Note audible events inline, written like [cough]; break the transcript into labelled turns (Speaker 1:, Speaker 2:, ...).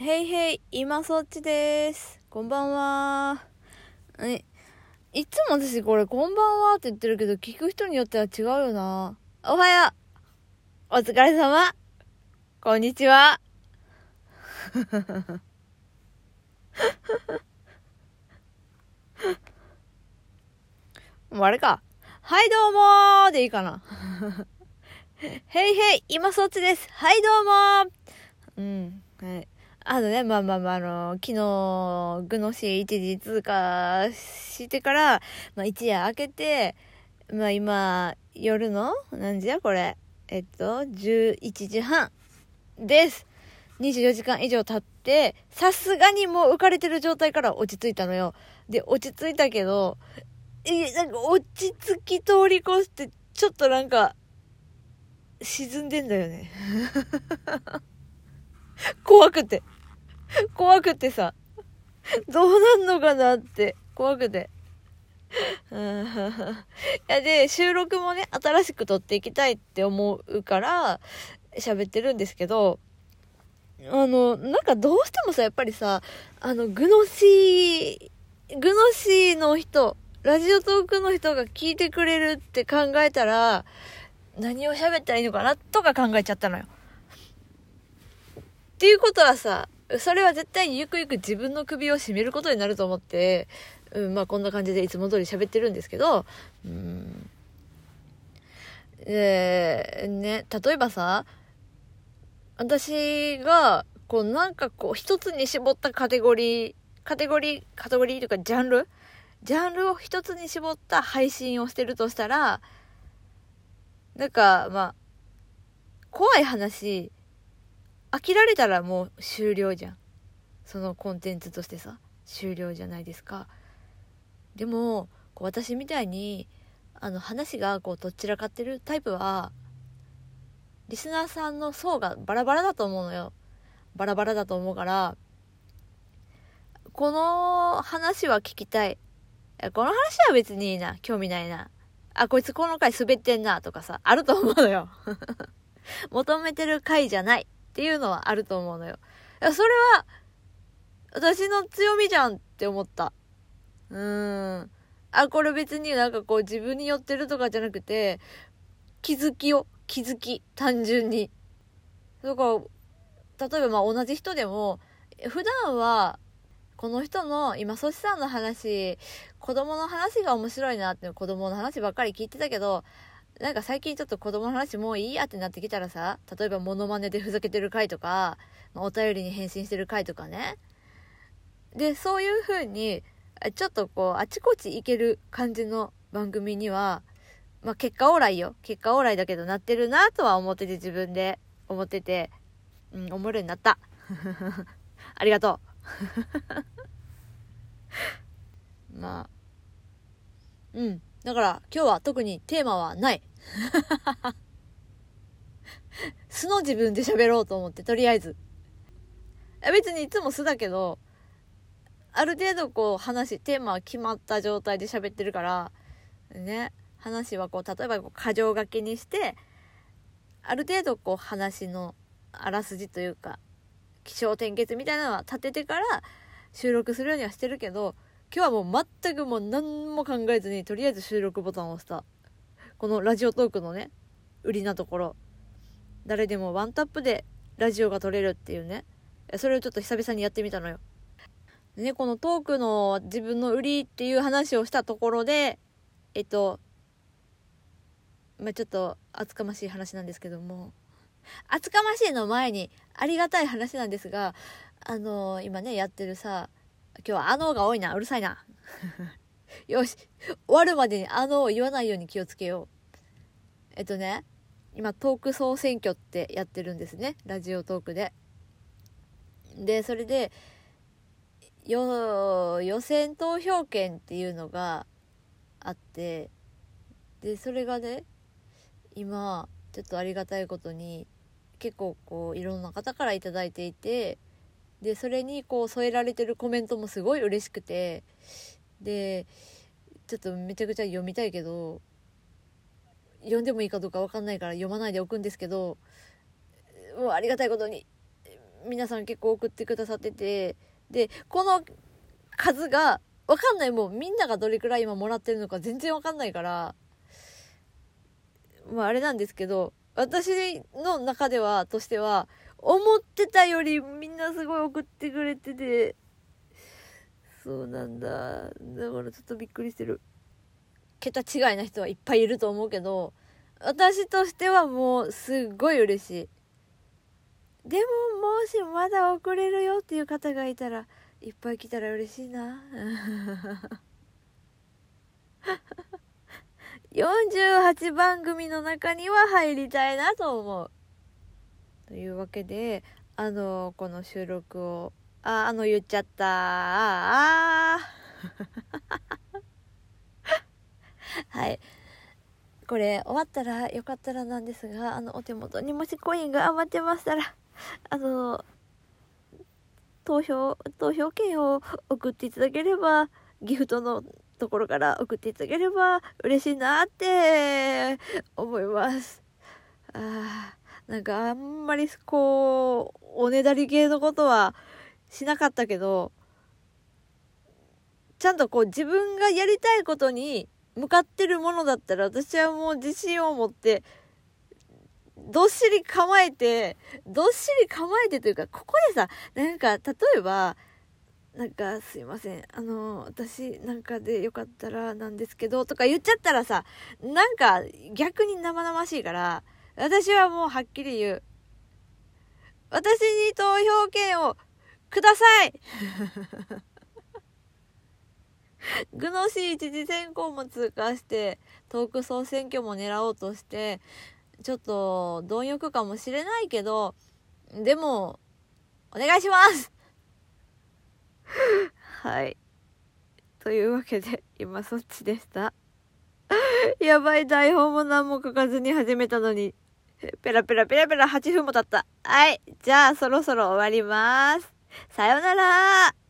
Speaker 1: へいへい、今そっちです。こんばんは。え、いつも私これこんばんはって言ってるけど、聞く人によっては違うよな。おはよう。お疲れ様。こんにちは。[laughs] もうあれか。はいどうもーでいいかな。[laughs] へいへい、今そっちです。はいどうもーうん、はい。あのね、まあまあまあ、あの、昨日、グノシー一時通過してから、まあ一夜明けて、まあ今、夜の、何時や？これ。えっと、11時半です。24時間以上経って、さすがにもう浮かれてる状態から落ち着いたのよ。で、落ち着いたけど、え、なんか落ち着き通り越して、ちょっとなんか、沈んでんだよね。[laughs] 怖くて。[laughs] 怖くてさ。どうなんのかなって。怖くて。うん [laughs] いやで、収録もね、新しく撮っていきたいって思うから、喋ってるんですけど、あの、なんかどうしてもさ、やっぱりさ、あの、グノシー、グノシーの人、ラジオトークの人が聞いてくれるって考えたら、何を喋ったらいいのかなとか考えちゃったのよ。っていうことはさ、それは絶対にゆくゆく自分の首を絞めることになると思って、うん、まあこんな感じでいつも通り喋ってるんですけど、うん。ね、例えばさ、私が、こうなんかこう一つに絞ったカテゴリー、カテゴリー、カテゴリーというかジャンル？ジャンルを一つに絞った配信をしてるとしたら、なんか、まあ、怖い話、飽きられたらもう終了じゃん。そのコンテンツとしてさ、終了じゃないですか。でも、こう私みたいに、あの話がこうどちらかってるタイプは、リスナーさんの層がバラバラだと思うのよ。バラバラだと思うから、この話は聞きたい。この話は別にいいな。興味ないな。あ、こいつこの回滑ってんなとかさ、あると思うのよ。[laughs] 求めてる回じゃないっていうのはあると思うのよ。いや、それは、私の強みじゃんって思った。うーん。あ、これ別になんかこう自分に寄ってるとかじゃなくて、気づきを、気づき、単純に。だから、例えばまあ同じ人でも、普段は、この人の今、ソシさんの話、子供の話が面白いなって子供の話ばっかり聞いてたけど、なんか最近ちょっと子供の話もういいやってなってきたらさ、例えばモノマネでふざけてる回とか、まあお便りに返信してる回とかね。で、そういう風に、ちょっとこう、あちこち行ける感じの番組には、まあ結果オーライよ。結果オーライだけどなってるなとは思ってて自分で思ってて、うん、思えるようになった。[laughs] ありがとう。[laughs] まあ、うん。だから今日は特にテーマはない。[laughs] 素の自分で喋ろうと思って、とりあえず。別にいつも素だけど、ある程度こう話、テーマは決まった状態で喋ってるから、ね、話はこう、例えばこう、箇条書きにして、ある程度こう話のあらすじというか、気象転結みたいなのは立ててから収録するようにはしてるけど、今日はもう全くもう何も考えずにとりあえず収録ボタンを押したこのラジオトークのね売りなところ誰でもワンタップでラジオが撮れるっていうねそれをちょっと久々にやってみたのよでねこのトークの自分の売りっていう話をしたところでえっとまあちょっと厚かましい話なんですけども厚かましいの前にありがたい話なんですがあの今ねやってるさ今日はあのが多いな。うるさいな。[laughs] よし。終わるまでにあのを言わないように気をつけよう。えっとね、今トーク総選挙ってやってるんですね。ラジオトークで。で、それで、よ、予選投票権っていうのがあって、で、それがね、今、ちょっとありがたいことに、結構こう、いろんな方から頂いていて、でそれにこう添えられてるコメントもすごい嬉しくてでちょっとめちゃくちゃ読みたいけど読んでもいいかどうか分かんないから読まないでおくんですけどもうありがたいことに皆さん結構送ってくださっててでこの数がわかんないもうみんながどれくらい今もらってるのか全然わかんないからまああれなんですけど私の中ではとしては思ってたよりみんなすごい送ってくれててそうなんだ。だからちょっとびっくりしてる。桁違いな人はいっぱいいると思うけど私としてはもうすっごい嬉しい。でももしまだ送れるよっていう方がいたらいっぱい来たら嬉しいな。[laughs] 48番組の中には入りたいなと思う。というわけであのこの収録をああの言っちゃった。あ [laughs] あはい。これ終わったらよかったらなんですがあのお手元にもしコインが余ってましたらあの投票投票券を送っていただければギフトのところから送っていただければ嬉しいなって思います。あなんかあんまりこうおねだり系のことはしなかったけどちゃんとこう自分がやりたいことに向かってるものだったら私はもう自信を持ってどっしり構えてどっしり構えてというかここでさなんか例えばなんかすいませんあの私なんかでよかったらなんですけどとか言っちゃったらさなんか逆に生々しいから私はもうはっきり言う。私に投票権をください。グノシー一次選考も通過してトーク総選挙も狙おうとしてちょっと貪欲かもしれないけどでもお願いします。はい。というわけで今そっちでした。やばい台本も何も書かずに始めたのに。ペラペラペラペラ8分も経った。はい。じゃあそろそろ終わります。さよなら。